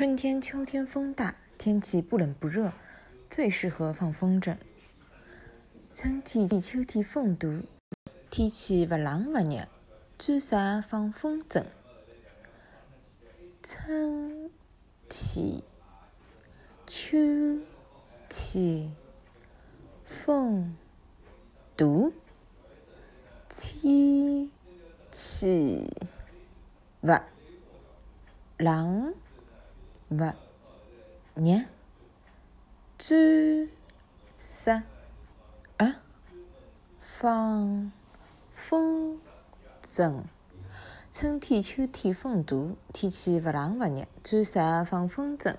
春天、秋天风大，天气不冷不热，最适合放风筝。春天、秋天风大，天气不冷不热，最适合放风筝。春天、秋天风大，天气勿冷。勿热，最适啊放风筝。春天、秋天风大，天气勿冷勿热，最适合放风筝。